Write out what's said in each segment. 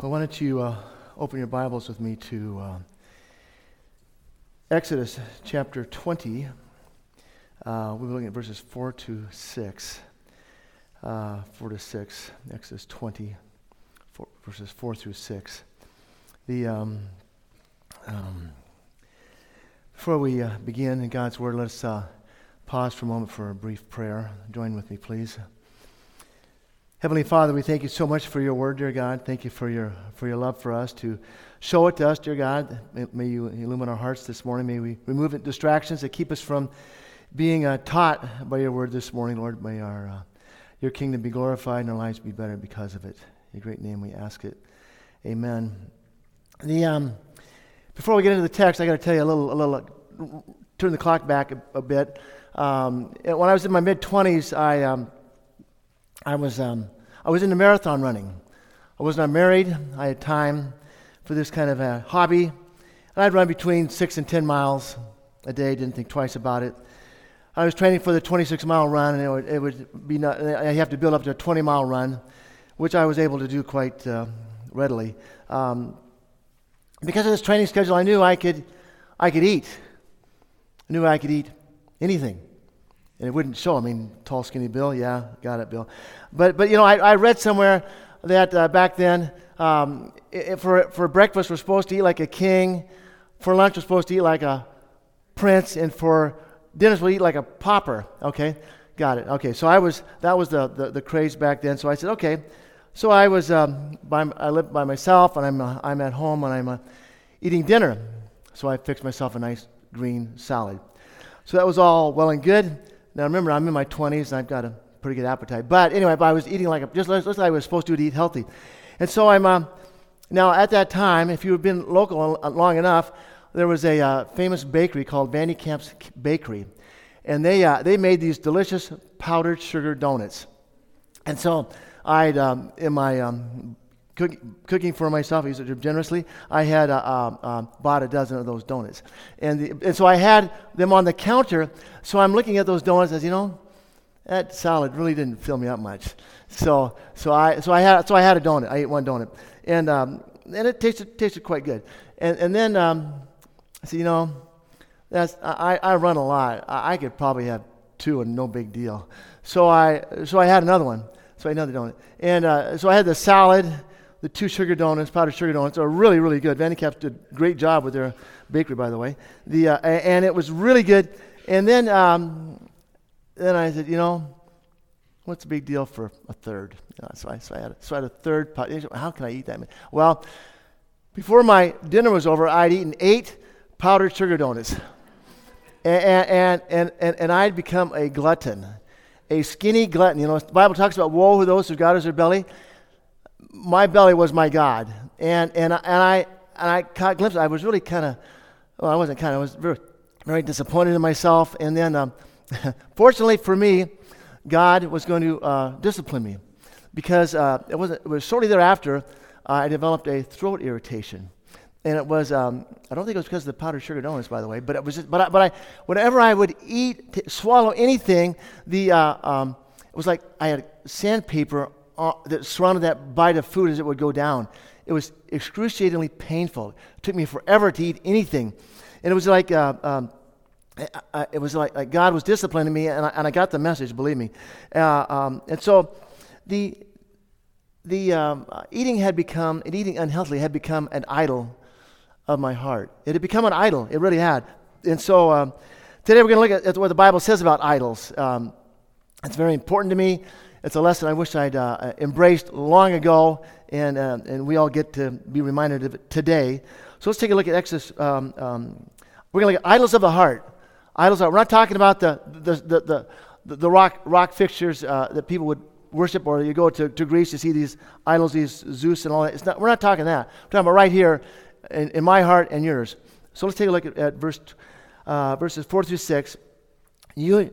Well, why don't you uh, open your Bibles with me to uh, Exodus chapter 20. Uh, we'll be looking at verses 4 to 6. Uh, 4 to 6. Exodus 20, four, verses 4 through 6. The, um, um, before we uh, begin in God's Word, let's uh, pause for a moment for a brief prayer. Join with me, please. Heavenly Father, we thank you so much for your word, dear God. Thank you for your, for your love for us to show it to us, dear God. May, may you illumine our hearts this morning. May we remove distractions that keep us from being uh, taught by your word this morning, Lord. May our, uh, your kingdom be glorified and our lives be better because of it. In your great name we ask it. Amen. The, um, before we get into the text, I got to tell you a little, a little, turn the clock back a, a bit. Um, when I was in my mid 20s, I. Um, I was, um, I was into marathon running. I was not married. I had time for this kind of a hobby. And I'd run between six and 10 miles a day, didn't think twice about it. I was training for the 26 mile run, and it would, it would be, not, I have to build up to a 20 mile run, which I was able to do quite uh, readily. Um, because of this training schedule, I knew I could, I could eat. I knew I could eat anything and it wouldn't show. I mean, tall, skinny Bill, yeah, got it, Bill. But, but you know, I, I read somewhere that uh, back then, um, it, for, for breakfast, we're supposed to eat like a king. For lunch, we're supposed to eat like a prince. And for dinner, we'll eat like a pauper. Okay, got it. Okay, so I was, that was the, the, the craze back then. So I said, okay. So I was, um, by, I live by myself, and I'm, uh, I'm at home, and I'm uh, eating dinner. So I fixed myself a nice green salad. So that was all well and good. Now remember, I'm in my 20s and I've got a pretty good appetite. But anyway, but I was eating like a, just looks like I was supposed to eat healthy. And so I'm, uh, now at that time, if you've been local long enough, there was a uh, famous bakery called Van de Kamp's Bakery. And they, uh, they made these delicious powdered sugar donuts. And so I'd, um, in my um, cook, cooking for myself, I used it generously, I had uh, uh, bought a dozen of those donuts. And, the, and so I had them on the counter. So I'm looking at those donuts as, you know, that salad really didn't fill me up much. So, so, I, so, I, had, so I had a donut. I ate one donut. And, um, and it tasted, tasted quite good. And, and then um, I said, you know, that's, I, I run a lot. I, I could probably have two and no big deal. So I, so I had another one. So I had another donut. And uh, so I had the salad the two sugar donuts, powdered sugar donuts, are really, really good. Van did a great job with their bakery, by the way. The, uh, and it was really good. And then, um, then I said, you know, what's the big deal for a third? so, I, so, I had, so I had a third pot. How can I eat that? Well, before my dinner was over, I'd eaten eight powdered sugar donuts. And, and, and, and, and I'd become a glutton, a skinny glutton. You know, the Bible talks about woe to those whose God is their belly my belly was my God. And, and, and, I, and I caught glimpses. I was really kind of, well, I wasn't kind of, I was very, very disappointed in myself. And then, um, fortunately for me, God was going to uh, discipline me because uh, it, was it was shortly thereafter uh, I developed a throat irritation. And it was, um, I don't think it was because of the powdered sugar donuts, by the way, but it was just, but I, but I, whenever I would eat, t- swallow anything, the, uh, um, it was like I had sandpaper that surrounded that bite of food as it would go down. It was excruciatingly painful. It took me forever to eat anything. And it was like, uh, um, it was like, like, God was disciplining me, and I, and I got the message, believe me. Uh, um, and so the, the um, eating had become, and eating unhealthily had become an idol of my heart. It had become an idol. It really had. And so um, today we're going to look at, at, what the Bible says about idols. Um, it's very important to me. It's a lesson I wish I'd uh, embraced long ago, and, uh, and we all get to be reminded of it today. So let's take a look at Exodus. Um, um, we're going to look at idols of the heart. Idols we're not talking about the, the, the, the, the rock, rock fixtures uh, that people would worship, or you go to, to Greece to see these idols, these Zeus and all that. It's not, we're not talking that. We're talking about right here in, in my heart and yours. So let's take a look at, at verse, uh, verses 4 through 6. You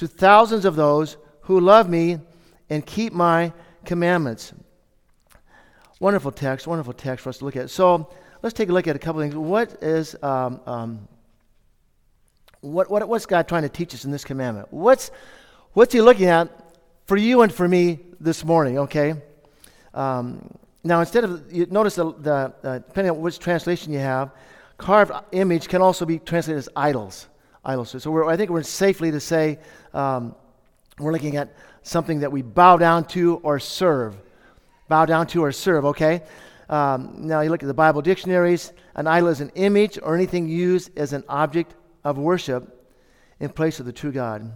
to thousands of those who love me and keep my commandments. Wonderful text, wonderful text for us to look at. So let's take a look at a couple things. What is um, um, what, what, what's God trying to teach us in this commandment? What's what's He looking at for you and for me this morning? Okay. Um, now, instead of you notice the, the uh, depending on which translation you have, carved image can also be translated as idols. Idols. So I think we're safely to say um, we're looking at something that we bow down to or serve. Bow down to or serve. Okay. Um, now you look at the Bible dictionaries. An idol is an image or anything used as an object of worship in place of the true God.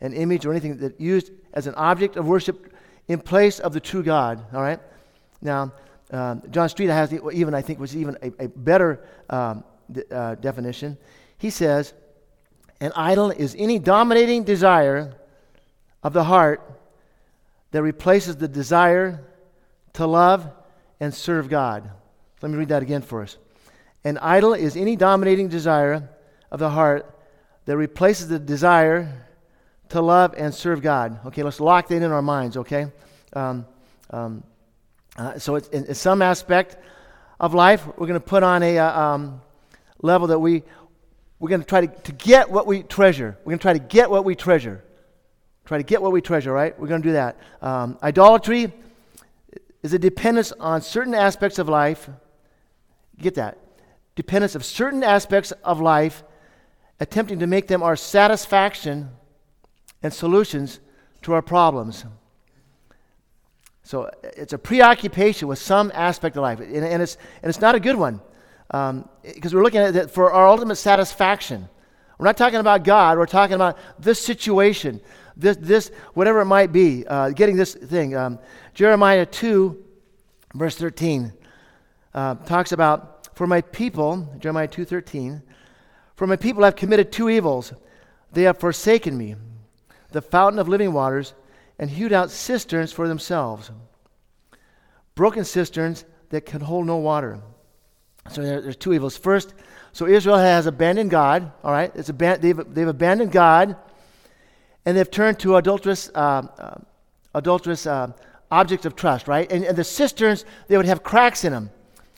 An image or anything that used as an object of worship in place of the true God. All right. Now, um, John Street has even I think was even a, a better um, uh, definition. He says, "An idol is any dominating desire of the heart that replaces the desire to love and serve God." Let me read that again for us. An idol is any dominating desire of the heart that replaces the desire to love and serve God. Okay, let's lock that in our minds, okay? Um, um, uh, so, in, in, some aspect of life, we're going to put on a uh, um, level that we, we're going to try to, get what we treasure. We're going to try to get what we treasure. Try to get what we treasure, right? We're going to do that. Um, idolatry is a dependence on certain aspects of life. Get that? Dependence of certain aspects of life attempting to make them our satisfaction and solutions to our problems. So it's a preoccupation with some aspect of life, and, and it's, and it's not a good one because um, we're looking at it for our ultimate satisfaction. We're not talking about God, we're talking about this situation, this, this whatever it might be, uh, getting this thing. Um, Jeremiah 2, verse 13, uh, talks about, For my people, Jeremiah 2 13, for my people have committed two evils. They have forsaken me, the fountain of living waters, and hewed out cisterns for themselves. Broken cisterns that can hold no water. So there, there's two evils. First, so Israel has abandoned God, all right? It's aban- they've, they've abandoned God, and they've turned to adulterous, uh, uh, adulterous uh, objects of trust, right? And, and, the cisterns, they would have cracks in them.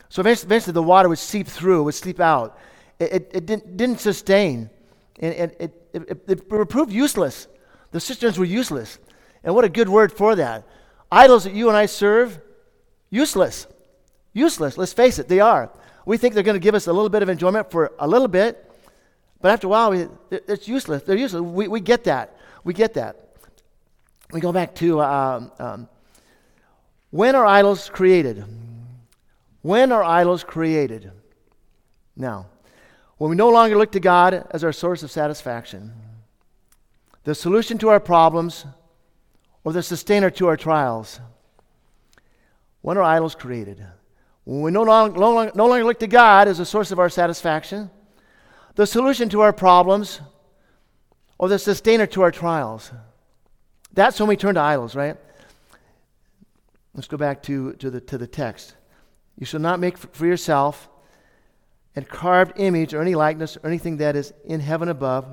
So eventually, eventually the water would seep through, would seep out it, it, it didn't, didn't, sustain. And it, it, it, it proved useless. The cisterns were useless. And what a good word for that. Idols that you and I serve, useless. Useless. Let's face it, they are. We think they're going to give us a little bit of enjoyment for a little bit, but after a while, we, it's useless. They're useless. We, we get that. We get that. We go back to um, um, when are idols created? When are idols created? Now, when we no longer look to God as our source of satisfaction, the solution to our problems, or the sustainer to our trials. When are idols created? When we no longer, no, longer, look to God as a source of our satisfaction, the solution to our problems, or the sustainer to our trials. That's when we turn to idols, right? Let's go back to, to, the, to the text. You shall not make for yourself and carved image or any likeness or anything that is in heaven above,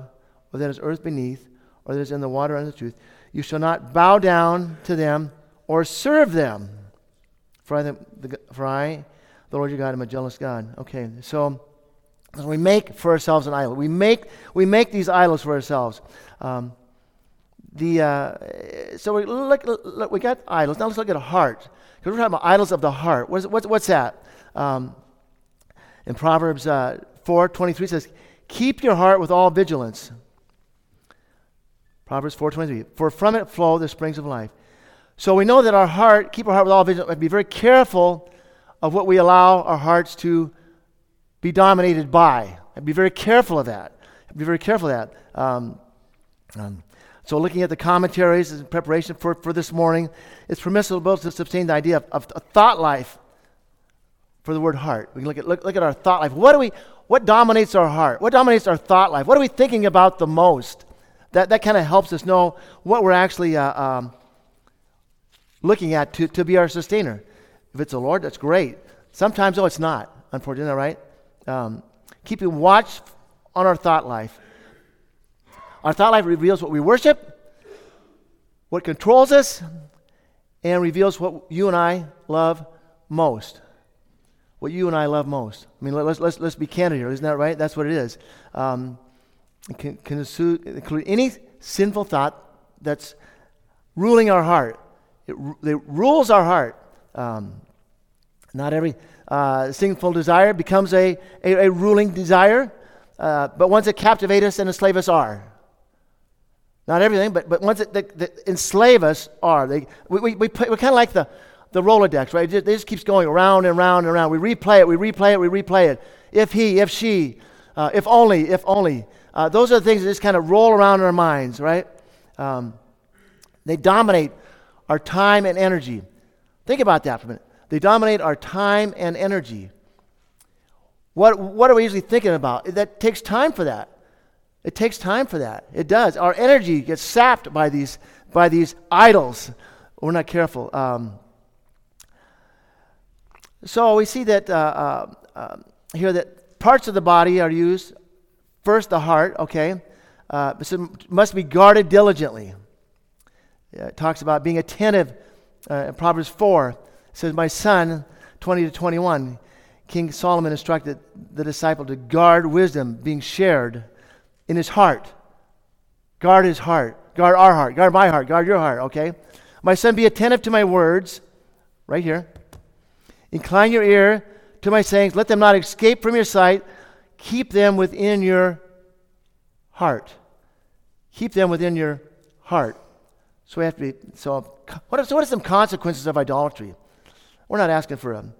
or that is earth beneath, or that is in the water under the truth. You shall not bow down to them or serve them. For I, the, the, for I the Lord your God, am a jealous God. Okay, so we make for ourselves an idol. We make, we make these idols for ourselves. Um, the, uh, so we, look, look, we got idols. Now let's look at a heart. Because we're talking about idols of the heart. What's, what's, what's that? Um, in Proverbs uh, 4 23 says, Keep your heart with all vigilance. Proverbs 4 23. For from it flow the springs of life. So we know that our heart, keep our heart with all vigilance, be very careful of what we allow our hearts to be dominated by. And be very careful of that. Be very careful of that. Um, um, so, looking at the commentaries in preparation for, for this morning, it's permissible both to sustain the idea of, of a thought life for the word heart. We can look at, look, look at our thought life. What, do we, what dominates our heart? What dominates our thought life? What are we thinking about the most? That, that kind of helps us know what we're actually uh, um, looking at to, to be our sustainer. If it's the Lord, that's great. Sometimes, oh, it's not, unfortunately, right? Um, keeping watch on our thought life. Our thought life reveals what we worship, what controls us, and reveals what you and I love most. What you and I love most. I mean, let's, let's, let's be candid here. Isn't that right? That's what it is. Um, can, can include any sinful thought that's ruling our heart. It, it rules our heart. Um, not every uh, sinful desire becomes a, a, a ruling desire, uh, but ones that captivate us and enslave us are. Not everything, but, but ones that, that, that enslave us are. They, we, we, we we're kind of like the, the Rolodex, right? It just, it just, keeps going around and around and around. We replay it, we replay it, we replay it. If he, if she, uh, if only, if only. Uh, those are the things that just kind of roll around in our minds, right? Um, they dominate our time and energy. Think about that for a minute. They dominate our time and energy. What, what are we usually thinking about? That takes time for that. It takes time for that. It does. Our energy gets sapped by these, by these idols. We're not careful. Um, so we see that uh, uh, uh, here that parts of the body are used. First, the heart, okay? Uh, must be guarded diligently. It talks about being attentive uh, Proverbs 4 says, My son, 20 to 21, King Solomon instructed the disciple to guard wisdom being shared in his heart. Guard his heart. Guard our heart. Guard my heart. Guard your heart, okay? My son, be attentive to my words, right here. Incline your ear to my sayings. Let them not escape from your sight. Keep them within your heart. Keep them within your heart. So we have to be. So, what are, so what are some consequences of idolatry? We're not asking for, a, um,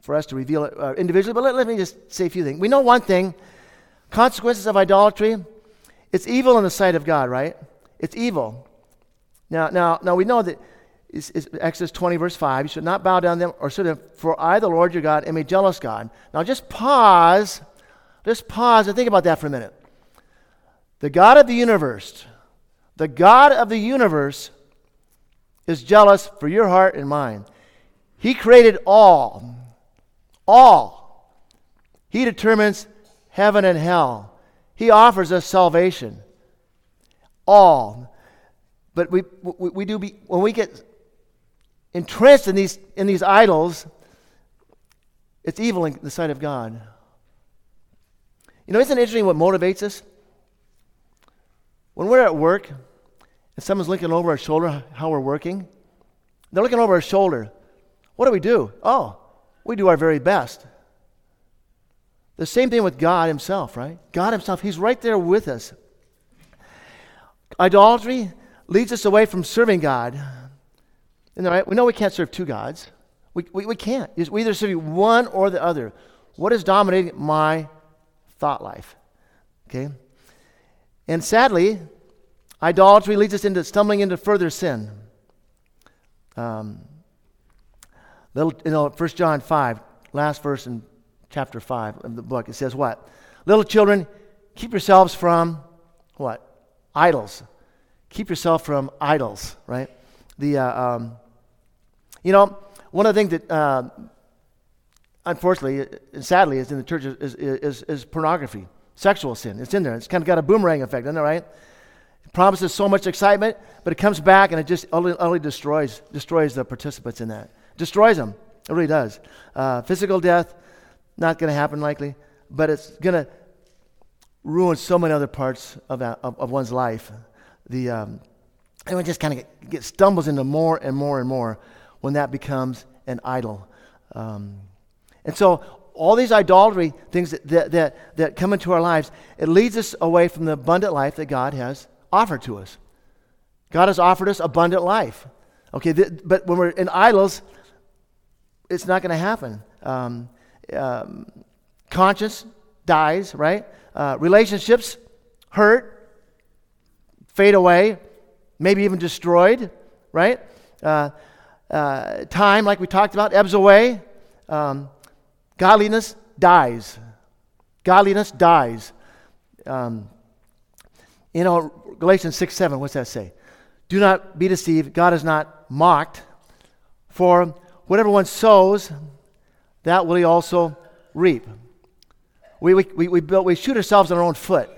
for us to reveal it uh, individually, but let, let me just say a few things. We know one thing consequences of idolatry it's evil in the sight of God, right? It's evil. Now, now, now we know that it's, it's Exodus 20, verse 5. You should not bow down to them or serve them, for I, the Lord your God, am a jealous God. Now, just pause. Just pause and think about that for a minute. The God of the universe, the God of the universe is jealous for your heart and mine. He created all. All. He determines heaven and hell. He offers us salvation. All. But we, we, we do be, when we get entrenched in these, in these idols, it's evil in the sight of God. You know, isn't it interesting what motivates us? When we're at work, and someone's looking over our shoulder how we're working, they're looking over our shoulder. What do we do? Oh, we do our very best. The same thing with God Himself, right? God Himself, He's right there with us. Idolatry leads us away from serving God. And right, we know we can't serve two gods. We, we, we can't. We either serve one or the other. What is dominating my thought life? Okay? And sadly, Idolatry leads us into stumbling into further sin. Um, little, you know, 1 John 5, last verse in chapter 5 of the book, it says what? Little children, keep yourselves from what? Idols. Keep yourself from idols, right? The, uh, um, you know, one of the things that, uh, unfortunately and sadly, is in the church is, is, is pornography, sexual sin. It's in there. It's kind of got a boomerang effect, isn't it, right? Promises so much excitement, but it comes back and it just only, destroys, destroys the participants in that. Destroys them. It really does. Uh, physical death, not going to happen likely, but it's going to ruin so many other parts of, that, of, of one's life. The, um, everyone just kind of get, stumbles into more and more and more when that becomes an idol. Um, and so all these idolatry things that, that, that, that come into our lives, it leads us away from the abundant life that God has offered to us. God has offered us abundant life. Okay, th- but when we're in idols, it's not going to happen. Um, um, conscience dies, right? Uh, relationships hurt, fade away, maybe even destroyed, right? Uh, uh, time, like we talked about, ebbs away. Um, godliness dies. Godliness dies. Um, you know, Galatians 6 7, what's that say? Do not be deceived. God is not mocked. For whatever one sows, that will he also reap. We, we, we, we, build, we shoot ourselves in our own foot.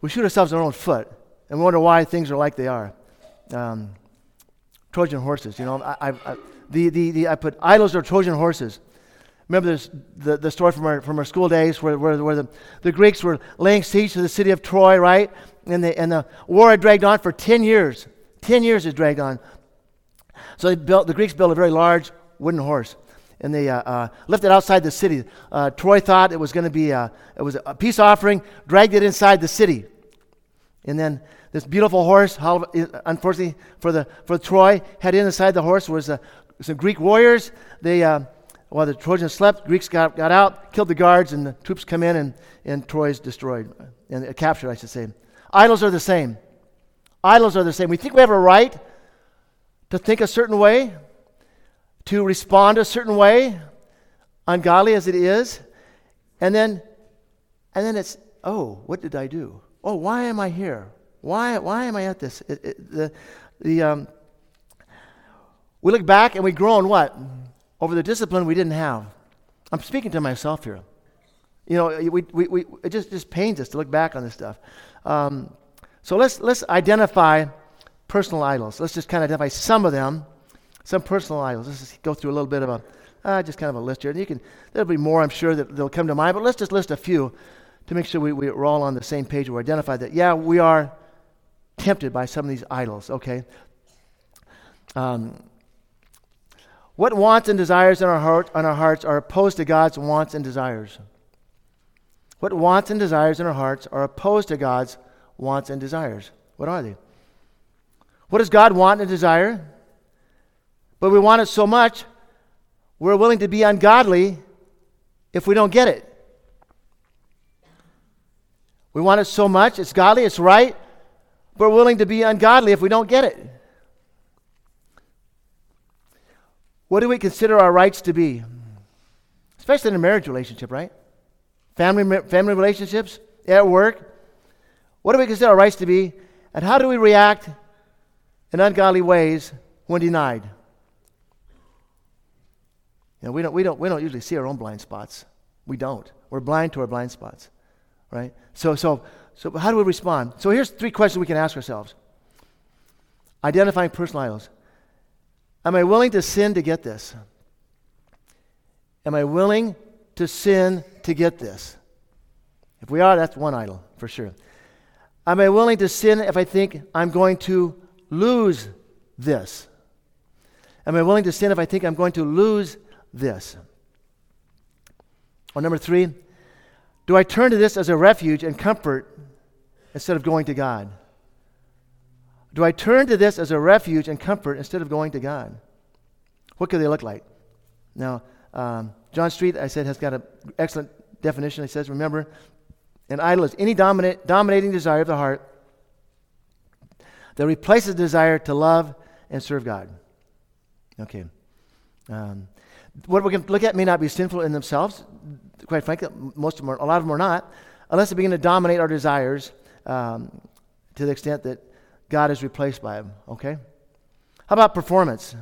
We shoot ourselves in our own foot and wonder why things are like they are. Um, Trojan horses, you know. I, I, I, the, the, the, I put idols are Trojan horses. Remember this, the, the story from our, from our school days where, where, where the, the Greeks were laying siege to the city of Troy, right? And the, and the war had dragged on for 10 years. 10 years it dragged on. So they built, the Greeks built a very large wooden horse. And they uh, uh, lifted outside the city. Uh, Troy thought it was going to be a, it was a peace offering, dragged it inside the city. And then this beautiful horse, unfortunately for, the, for Troy, had inside the horse was uh, some Greek warriors. They, uh, while the Trojans slept, Greeks got, got out, killed the guards, and the troops come in, and, and Troy's destroyed, and uh, captured, I should say. Idols are the same. Idols are the same. We think we have a right to think a certain way, to respond a certain way, ungodly as it is, and then, and then it's, oh, what did I do? Oh, why am I here? Why, why am I at this? It, it, the, the, um, we look back and we groan what? Over the discipline we didn't have. I'm speaking to myself here. You know, we, we, we, it just, just pains us to look back on this stuff. Um, so let's, let's identify personal idols. Let's just kind of identify some of them, some personal idols. Let's just go through a little bit of a, uh, just kind of a list here. And you can, there'll be more, I'm sure, that they'll come to mind, but let's just list a few to make sure we, we're all on the same page. We identify that, yeah, we are tempted by some of these idols, okay? Um, what wants and desires in our, heart, in our hearts are opposed to God's wants and desires? What wants and desires in our hearts are opposed to God's wants and desires? What are they? What does God want and desire? But we want it so much, we're willing to be ungodly if we don't get it. We want it so much, it's godly, it's right, but we're willing to be ungodly if we don't get it. What do we consider our rights to be? Especially in a marriage relationship, right? Family, family relationships, at work. What do we consider our rights to be? And how do we react in ungodly ways when denied? You know, we don't, we, don't, we don't usually see our own blind spots. We don't. We're blind to our blind spots, right? So, so, so how do we respond? So here's three questions we can ask ourselves. Identifying personal idols. Am I willing to sin to get this? Am I willing to sin to get this? If we are, that's one idol for sure. Am I willing to sin if I think I'm going to lose this? Am I willing to sin if I think I'm going to lose this? Or number three, do I turn to this as a refuge and comfort instead of going to God? Do I turn to this as a refuge and comfort instead of going to God? What could they look like? Now, um, John Street, I said, has got an excellent definition. He says, remember, an idol is any dominant, dominating desire of the heart that replaces the desire to love and serve God. Okay. Um, what we can look at may not be sinful in themselves. Quite frankly, most of them are, a lot of them are not, unless they begin to dominate our desires um, to the extent that God is replaced by them. Okay? How about performance?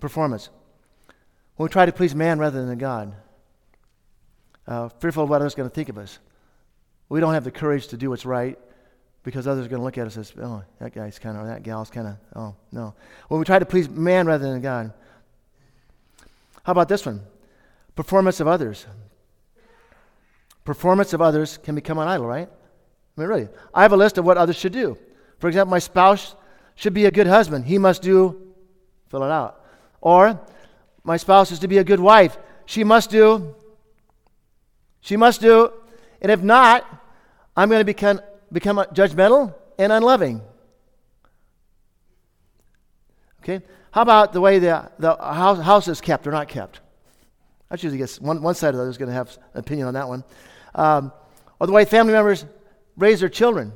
Performance. When we try to please man rather than God, uh, fearful of what others are going to think of us. We don't have the courage to do what's right because others are going to look at us as, oh, that guy's kind of, that gal's kind of, oh, no. When we try to please man rather than God. How about this one? Performance of others. Performance of others can become an idol, right? I mean, really. I have a list of what others should do. For example, my spouse should be a good husband. He must do, fill it out. Or, my spouse is to be a good wife. She must do, she must do, and if not, I'm going to become, become judgmental and unloving. Okay? How about the way the, the house, house is kept or not kept? I usually guess one, one side of that is going to have an opinion on that one. Um, or the way family members raise their children.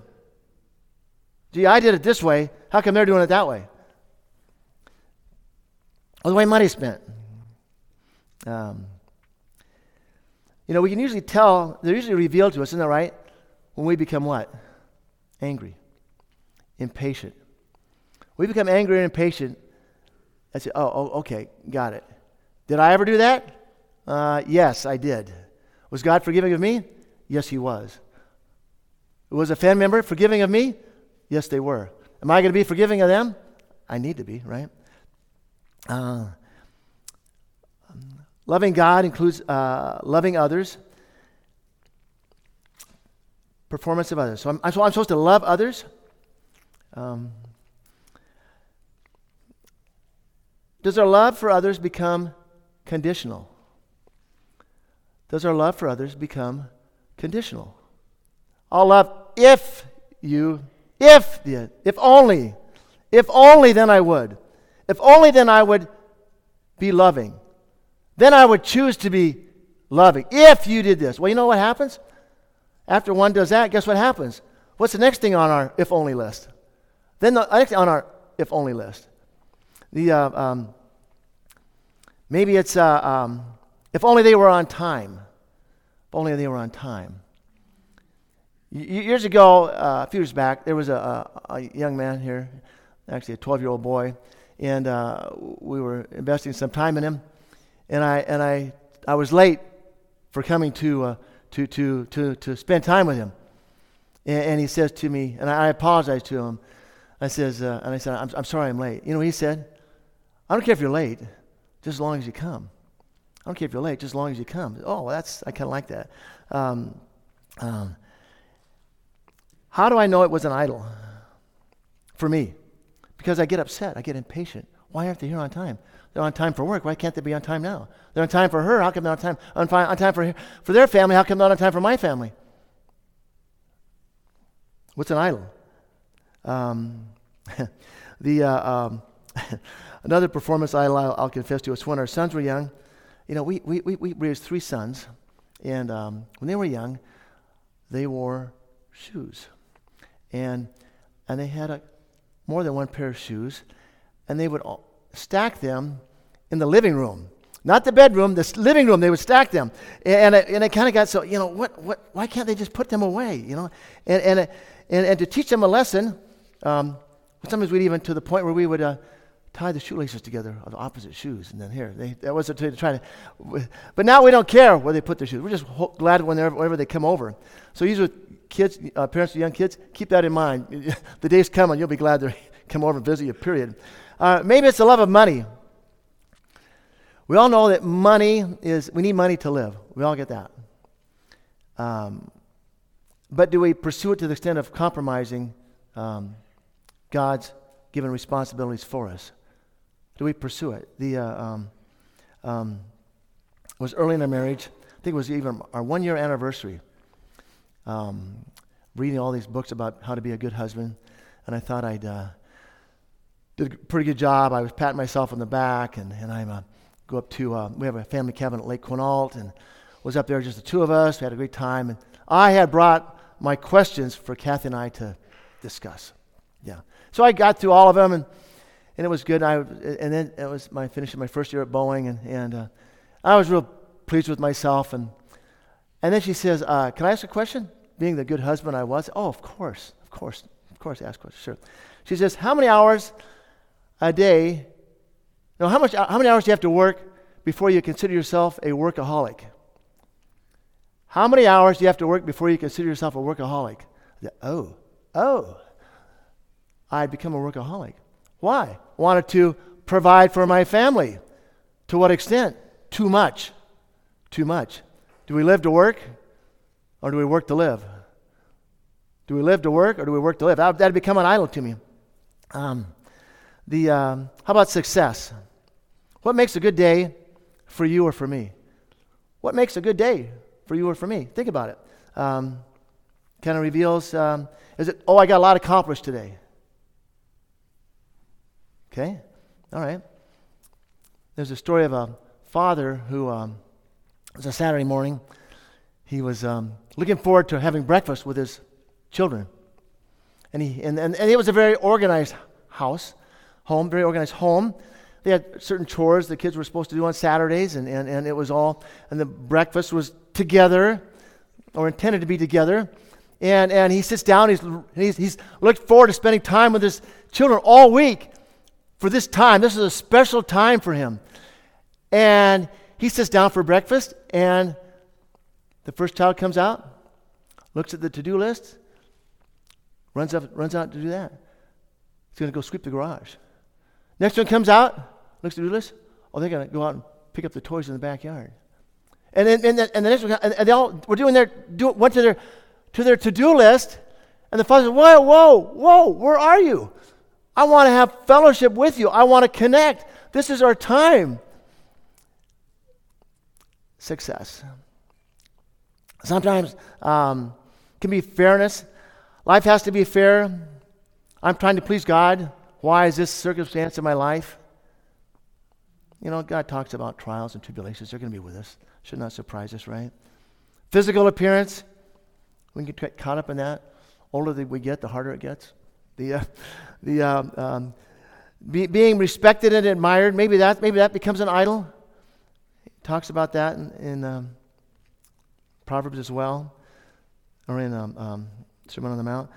Gee, I did it this way. How come they're doing it that way? Or the way money's spent. Um, you know, we can usually tell, they're usually revealed to us, isn't that right? When we become what? Angry, impatient. We become angry and impatient I say, oh, oh, okay, got it. Did I ever do that? Uh, yes, I did. Was God forgiving of me? Yes, He was. Was a family member forgiving of me? Yes, they were. Am I going to be forgiving of them? I need to be, right? Uh, loving God includes uh, loving others, performance of others. So I'm, so I'm supposed to love others. Um, does our love for others become conditional? Does our love for others become conditional? I'll love if you, if, if only, if only then I would. If only then I would be loving. Then I would choose to be loving. If you did this. Well, you know what happens? After one does that, guess what happens? What's the next thing on our if only list? Then the next on our if only list. The, uh, um, maybe it's uh, um, if only they were on time. If only they were on time. Years ago, uh, a few years back, there was a, a, young man here, actually a 12 year old boy, and uh, we were investing some time in him. And I, and I, I was late for coming to, uh, to, to, to, to spend time with him. And, and, he says to me, and I apologize to him. I says, uh, and I said, I'm, I'm sorry I'm late. You know, he said, I don't care if you're late, just as long as you come. I don't care if you're late, just as long as you come. Oh, that's I kind of like that. Um, um, how do I know it was an idol for me? Because I get upset, I get impatient. Why aren't they here on time? They're on time for work. Why can't they be on time now? They're on time for her. How come they're not on time on, on time for for their family? How come they're not on time for my family? What's an idol? Um, the uh, um, another performance idol I'll, I'll, confess to is when our sons were young. You know, we we we, we raised three sons, and um, when they were young, they wore shoes, and and they had a more than one pair of shoes, and they would stack them in the living room. Not the bedroom, the living room, they would stack them. And, and it, it kind of got so, you know, what, what, why can't they just put them away, you know? And, and, and, and to teach them a lesson, um, sometimes we'd even to the point where we would uh, tie the shoelaces together of the opposite shoes. And then here, they, that was to try to, but now we don't care where they put their shoes. We're just ho- glad whenever, whenever they come over. So these are kids, uh, parents of young kids, keep that in mind. the day's coming, you'll be glad they come over and visit you, period. Uh, maybe it's the love of money. We all know that money is, we need money to live. We all get that. Um, but do we pursue it to the extent of compromising um, God's given responsibilities for us? Do we pursue it? The, uh, um, um, it was early in our marriage. I think it was even our one year anniversary. Um, reading all these books about how to be a good husband, and I thought I'd uh, did a pretty good job. I was patting myself on the back, and, and I'm uh, go up to, uh, we have a family cabin at Lake Quinault, and was up there, just the two of us. We had a great time. And I had brought my questions for Kathy and I to discuss. Yeah. So I got through all of them, and, and it was good. I, and then it was my finishing my first year at Boeing, and, and uh, I was real pleased with myself. And, and then she says, uh, Can I ask a question? Being the good husband I was, oh, of course, of course, of course, ask questions, sure. She says, How many hours a day now, how, much, how many hours do you have to work before you consider yourself a workaholic? How many hours do you have to work before you consider yourself a workaholic? Oh, oh, I'd become a workaholic. Why? Wanted to provide for my family. To what extent? Too much. Too much. Do we live to work or do we work to live? Do we live to work or do we work to live? That would become an idol to me. Um, the, um, how about success? What makes a good day for you or for me? What makes a good day for you or for me? Think about it. Um, kind of reveals um, is it, oh, I got a lot accomplished today? Okay, all right. There's a story of a father who, um, it was a Saturday morning, he was um, looking forward to having breakfast with his children. And, he, and, and, and it was a very organized house, home, very organized home they had certain chores the kids were supposed to do on Saturdays, and, and, and it was all, and the breakfast was together, or intended to be together. And, and he sits down, he's, he's, he's looked forward to spending time with his children all week. For this time. This is a special time for him. And he sits down for breakfast, and the first child comes out, looks at the to do list, runs, up, runs out to do that. He's going to go sweep the garage. Next one comes out, looks at the to do list. Oh, they're going to go out and pick up the toys in the backyard. And then and the, and the next one, and they all were doing their, do, went to their, to their to do list, and the father said, Whoa, whoa, whoa, where are you? I want to have fellowship with you. I want to connect. This is our time. Success. Sometimes um, can be fairness. Life has to be fair. I'm trying to please God. Why is this circumstance in my life? You know, God talks about trials and tribulations. They're going to be with us. Should not surprise us, right? Physical appearance. We can get caught up in that. Older we get, the harder it gets. The, uh, the uh, um, be, being respected and admired. Maybe that maybe that becomes an idol. He talks about that in, in um, Proverbs as well, or in um, um, Sermon on the Mount.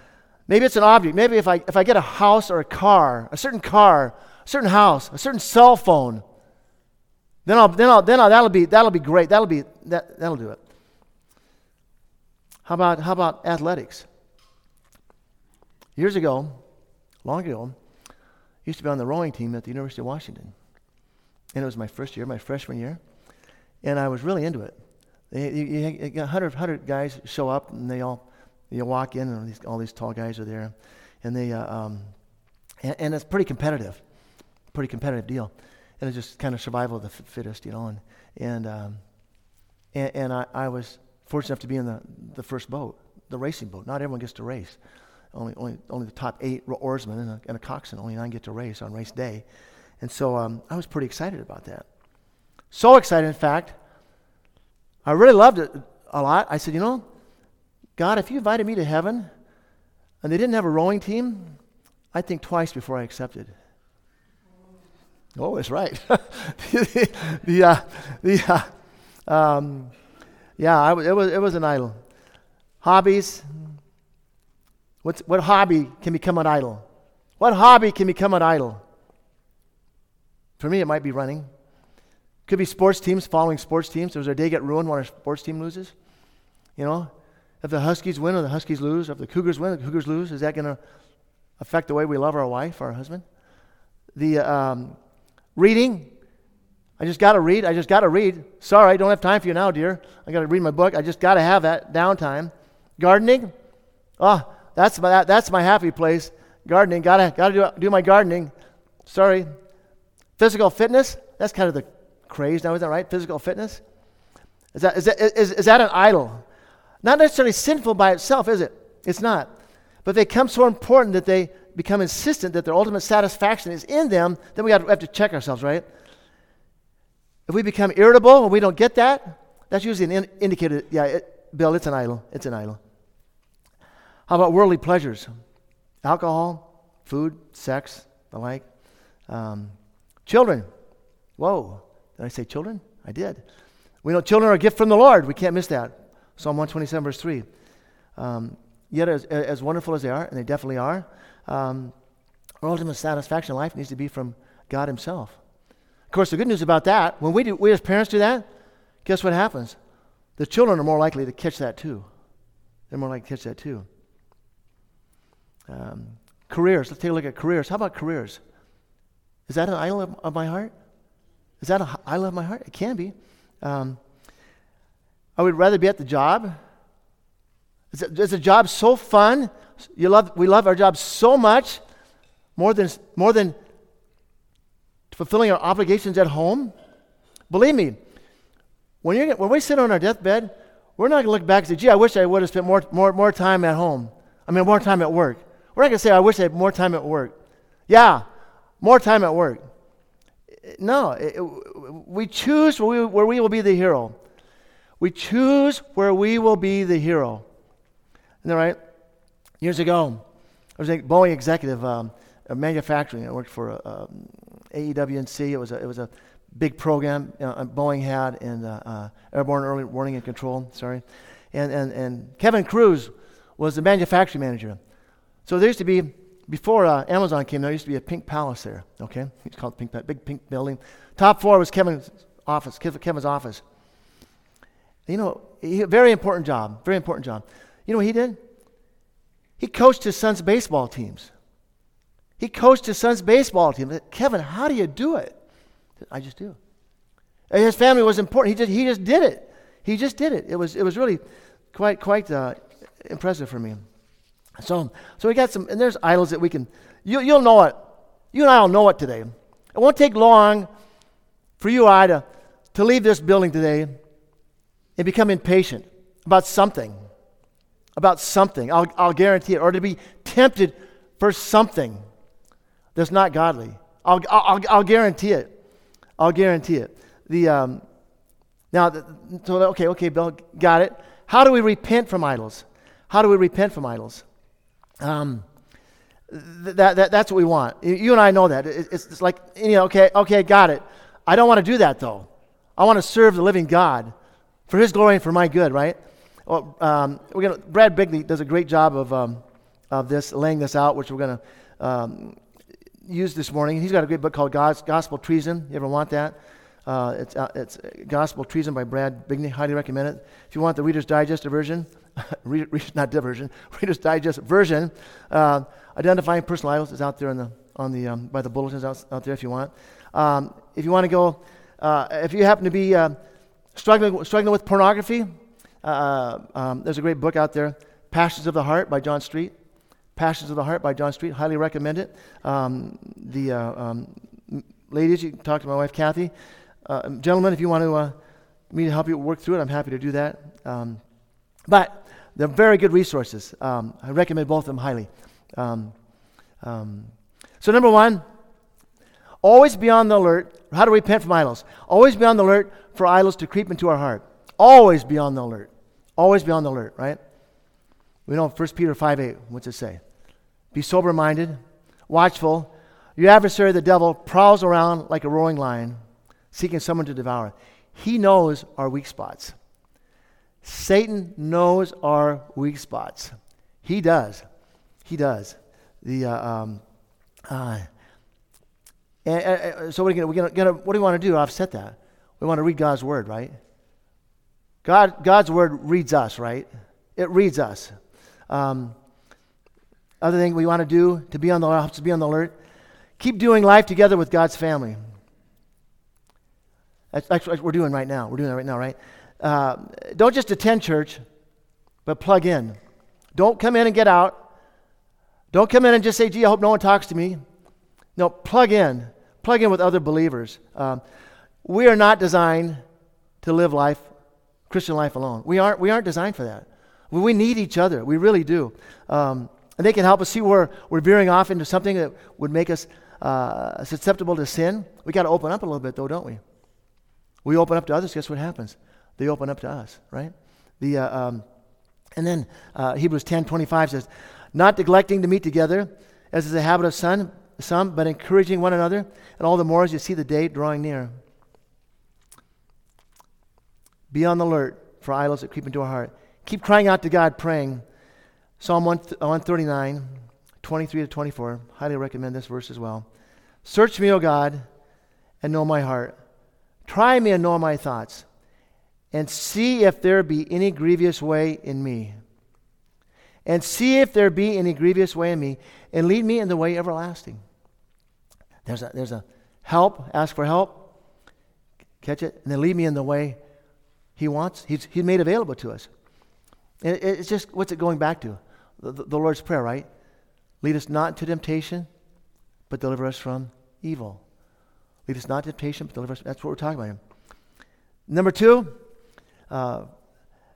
Maybe it's an object. Maybe if I if I get a house or a car, a certain car, a certain house, a certain cell phone, then I'll then I'll then I'll, that'll be that'll be great. That'll be that that'll do it. How about how about athletics? Years ago, long ago, I used to be on the rowing team at the University of Washington. And it was my first year, my freshman year. And I was really into it. They, you, you got 100, 100 guys show up, and they all you walk in, and these, all these tall guys are there. And, they, uh, um, and, and, it's pretty competitive, pretty competitive deal. And it's just kind of survival of the fittest, you know. And, and, um, and, and I, I was fortunate enough to be in the, the first boat, the racing boat. Not everyone gets to race. Only, only, only the top eight oarsmen and a, and a coxswain, only nine get to race on race day. And so um, I was pretty excited about that. So excited, in fact, I really loved it a lot. I said, you know, God, if you invited me to heaven and they didn't have a rowing team, I'd think twice before I accepted. Oh, it's right. the, the, uh, the, uh, um, yeah, I, it, was, it was an idol. Hobbies, What's, what hobby can become an idol? What hobby can become an idol? For me, it might be running. Could be sports teams, following sports teams. Does our day get ruined when our sports team loses? You know, if the Huskies win or the Huskies lose, if the Cougars win or the Cougars lose, is that going to affect the way we love our wife, or our husband? The um, reading, I just got to read. I just got to read. Sorry, I don't have time for you now, dear. I got to read my book. I just got to have that downtime. Gardening, oh, that's my, that's my happy place. Gardening, gotta, gotta do, do my gardening. Sorry. Physical fitness, that's kind of the craze now, isn't that right? Physical fitness? Is that, is, that, is, is that an idol? Not necessarily sinful by itself, is it? It's not. But they become so important that they become insistent that their ultimate satisfaction is in them, then we have to check ourselves, right? If we become irritable and we don't get that, that's usually an in, indicator, yeah, it, Bill, it's an idol. It's an idol. How about worldly pleasures? Alcohol, food, sex, the like. Um, children. Whoa. Did I say children? I did. We know children are a gift from the Lord. We can't miss that. Psalm 127, verse 3. Um, yet, as, as, wonderful as they are, and they definitely are, um, our ultimate satisfaction in life needs to be from God Himself. Of course, the good news about that, when we, do, we as parents do that, guess what happens? The children are more likely to catch that too. They're more likely to catch that too. Um, careers. Let's take a look at careers. How about careers? Is that an idol of, of my heart? Is that an idol of my heart? It can be. Um, I would rather be at the job. Is, it, is the job so fun? You love, we love our job so much, more than, more than fulfilling our obligations at home. Believe me, when, you're, when we sit on our deathbed, we're not going to look back and say, gee, I wish I would have spent more, more, more time at home. I mean, more time at work. We're not going to say, I wish I had more time at work. Yeah, more time at work. No, it, it, we choose where we, where we will be the hero. We choose where we will be the hero. Isn't that right? Years ago, I was a Boeing executive um, manufacturing. I worked for uh, um, AEW&C. It was a, it was a big program Boeing had in uh, uh, airborne early warning and control. Sorry, and and and Kevin Cruz was the manufacturing manager. So there used to be before uh, Amazon came, there used to be a pink palace there. Okay, it's called pink, Palace, big pink building. Top floor was Kevin's office. Kevin's office. You know, he, very important job. Very important job. You know what he did? He coached his son's baseball teams. He coached his son's baseball team. Kevin, how do you do it? I just do. And his family was important. He just, he just did it. He just did it. It was, it was really quite, quite uh, impressive for me. So, so we got some, and there's idols that we can, you, you'll know it. You and I will know it today. It won't take long for you and I to, to leave this building today and become impatient about something. About something. I'll, I'll guarantee it. Or to be tempted for something that's not godly. I'll, I'll, I'll guarantee it. I'll guarantee it. The, um, now, so, okay, okay, Bill, got it. How do we repent from idols? How do we repent from idols? Um, that, that, that's what we want. You and I know that. It's, it's like, you know, okay, okay, got it. I don't want to do that, though. I want to serve the living God for His glory and for my good, right? Well, um, we're gonna, Brad Bigney does a great job of, um, of this, laying this out, which we're going to um, use this morning. He's got a great book called God's Gospel Treason. You ever want that? Uh, it's, uh, it's Gospel Treason by Brad Bigney. Highly recommend it. If you want the Reader's Digest version, Not diversion, Reader's Digest version, uh, identifying personal idols is out there on the, on the, um, by the bulletins out, out there if you want. Um, if you want to go, uh, if you happen to be uh, struggling, struggling with pornography, uh, um, there's a great book out there, Passions of the Heart by John Street. Passions of the Heart by John Street. Highly recommend it. Um, the uh, um, ladies, you can talk to my wife Kathy. Uh, gentlemen, if you want to uh, me to help you work through it, I'm happy to do that. Um, but they're very good resources. Um, I recommend both of them highly. Um, um, so number one, always be on the alert. How to repent from idols? Always be on the alert for idols to creep into our heart. Always be on the alert. Always be on the alert, right? We know 1 Peter 5 8. What's it say? Be sober minded, watchful. Your adversary, the devil, prowls around like a roaring lion, seeking someone to devour. He knows our weak spots. Satan knows our weak spots. He does. He does. The, uh, um, uh, and, uh, so what, we gonna, gonna, what do we want to do to offset that? We want to read God's word, right? God, God's word reads us, right? It reads us. Um, other thing we want to do to be on the to be on the alert, keep doing life together with God's family. That's, that's what we're doing right now. We're doing that right now, right? Uh, don't just attend church, but plug in. Don't come in and get out. Don't come in and just say, gee, I hope no one talks to me. No, plug in. Plug in with other believers. Um, we are not designed to live life, Christian life alone. We aren't, we aren't designed for that. We need each other. We really do. Um, and they can help us see where we're veering off into something that would make us uh, susceptible to sin. We got to open up a little bit, though, don't we? We open up to others. Guess what happens? They open up to us, right? The uh, um, and then uh, Hebrews ten twenty five says, "Not neglecting to meet together, as is the habit of some, some, but encouraging one another, and all the more as you see the day drawing near." Be on the alert for idols that creep into our heart. Keep crying out to God, praying. Psalm 139, 23 to 24. Highly recommend this verse as well. Search me, O God, and know my heart. Try me and know my thoughts, and see if there be any grievous way in me. And see if there be any grievous way in me, and lead me in the way everlasting. There's a, there's a help, ask for help, catch it, and then lead me in the way He wants. He's, he's made available to us. It, it's just, what's it going back to? the, the Lord's Prayer, right? Lead us not into temptation, but deliver us from evil. Lead us not into temptation, but deliver us. That's what we're talking about here. Number two, uh,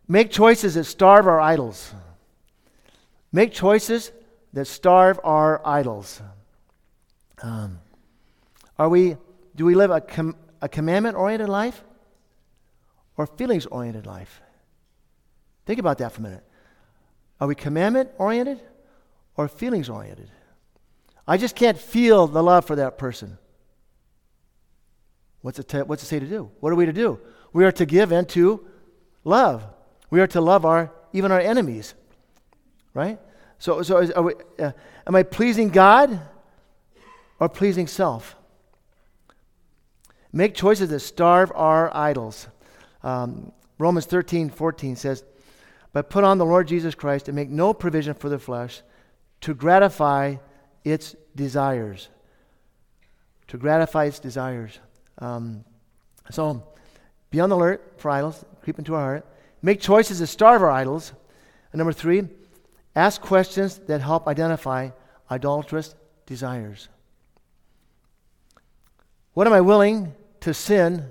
make choices that starve our idols. Make choices that starve our idols. Um, are we, do we live a, com, a commandment oriented life or feelings oriented life? Think about that for a minute. Are we commandment oriented or feelings oriented? I just can't feel the love for that person. What's it, t- what's it say to do? What are we to do? We are to give and to love. We are to love our even our enemies, right? So, so is, we, uh, am I pleasing God or pleasing self? Make choices that starve our idols. Um, Romans 13, 14 says, But put on the Lord Jesus Christ and make no provision for the flesh to gratify its desires. To gratify its desires. Um, so be on the alert for idols, creep into our heart. Make choices that starve our idols. And number three, ask questions that help identify idolatrous desires. What am I willing to sin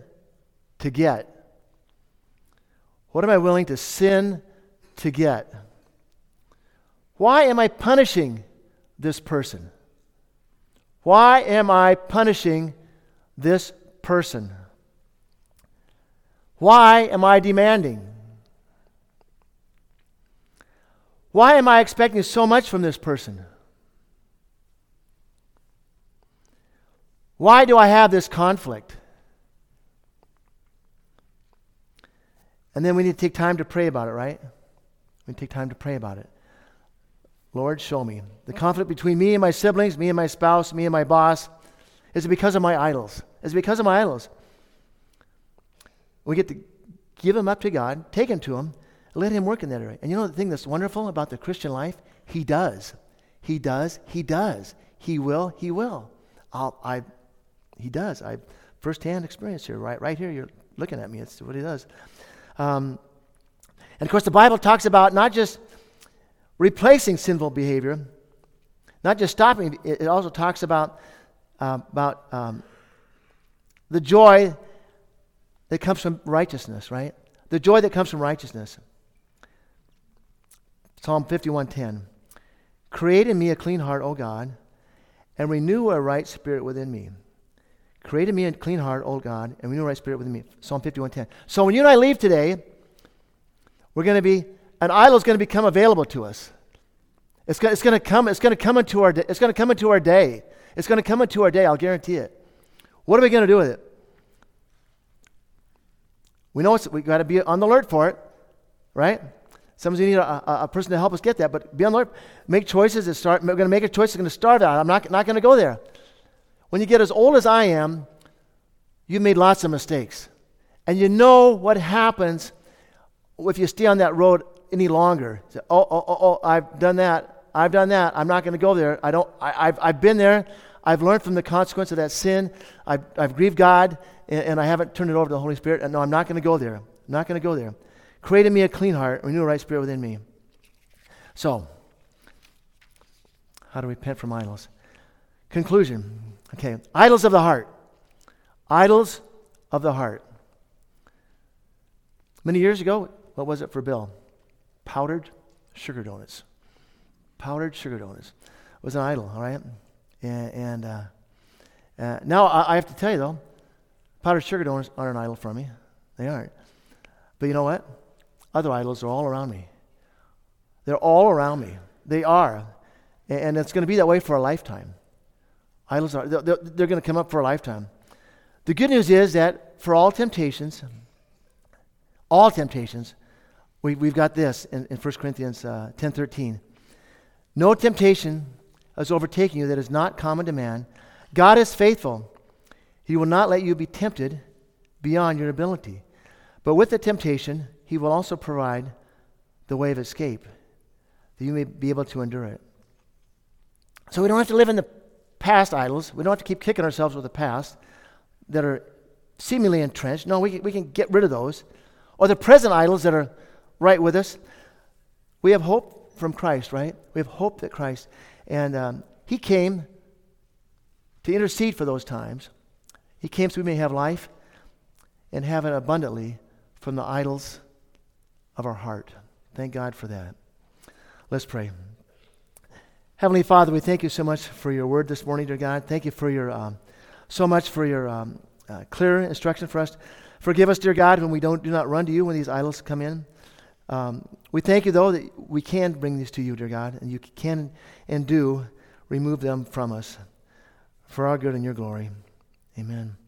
to get? What am I willing to sin to get? Why am I punishing this person? Why am I punishing this person? Why am I demanding? Why am I expecting so much from this person? Why do I have this conflict? And then we need to take time to pray about it, right? We need to take time to pray about it. Lord, show me. The conflict between me and my siblings, me and my spouse, me and my boss, is it because of my idols? Is it because of my idols? We get to give them up to God, take them to Him, let Him work in that area. And you know the thing that's wonderful about the Christian life? He does. He does. He does. He will. He will. I'll, I, he does. I firsthand experience here, right, right here. You're looking at me. It's what He does. Um, and of course, the Bible talks about not just replacing sinful behavior, not just stopping, it also talks about, uh, about um, the joy that comes from righteousness, right? The joy that comes from righteousness. Psalm 51:10. Create in me a clean heart, O God, and renew a right spirit within me. Create in me a clean heart, O God, and renew a right spirit within me. Psalm 51:10. So when you and I leave today, we're going to be an idol is going to become available to us. It's going, it's going to come. It's going to come into our. It's going to come into our day. It's going to come into our day. I'll guarantee it. What are we going to do with it? We know it's, we got to be on the alert for it, right? Sometimes we need a, a, a, person to help us get that, but be on the alert. Make choices that start. We're going to make a choice that's going to starve out. I'm not, not going to go there. When you get as old as I am, you've made lots of mistakes. And you know what happens if you stay on that road any longer. Say, oh, oh, oh, oh, I've done that. I've done that. I'm not going to go there. I don't, I, I've, I've been there. I've learned from the consequence of that sin. I've, I've grieved God, and, and I haven't turned it over to the Holy Spirit. No, I'm not going to go there. I'm not going to go there. Create in me a clean heart, renew a right spirit within me. So, how to repent from idols. Conclusion. Okay, idols of the heart. Idols of the heart. Many years ago, what was it for Bill? Powdered sugar donuts. Powdered sugar donuts. It was an idol, all right? And, and uh, uh, now I, I, have to tell you, though, powdered sugar donuts aren't an idol for me. They aren't. But you know what? Other idols are all around me. They're all around me. They are. And, it's going to be that way for a lifetime. Idols are, they're, going to come up for a lifetime. The good news is that for all temptations, all temptations, we, we've got this in, in 1 Corinthians uh, 10 13. No temptation has overtaken you that is not common to man. God is faithful. He will not let you be tempted beyond your ability. But with the temptation, He will also provide the way of escape, that you may be able to endure it. So we don't have to live in the past idols. We don't have to keep kicking ourselves with the past that are seemingly entrenched. No, we, we can get rid of those. Or the present idols that are right with us. We have hope from Christ, right? We have hope that Christ, and um, He came to intercede for those times. He came so we may have life and have it abundantly from the idols of our heart. Thank God for that. Let's pray. Heavenly Father, we thank you so much for your word this morning, dear God. Thank you for your um, so much for your um, uh, clear instruction for us. Forgive us, dear God, when we don't do not run to you when these idols come in. Um, we thank you, though, that we can bring these to you, dear God, and you can and do remove them from us for our good and your glory. Amen.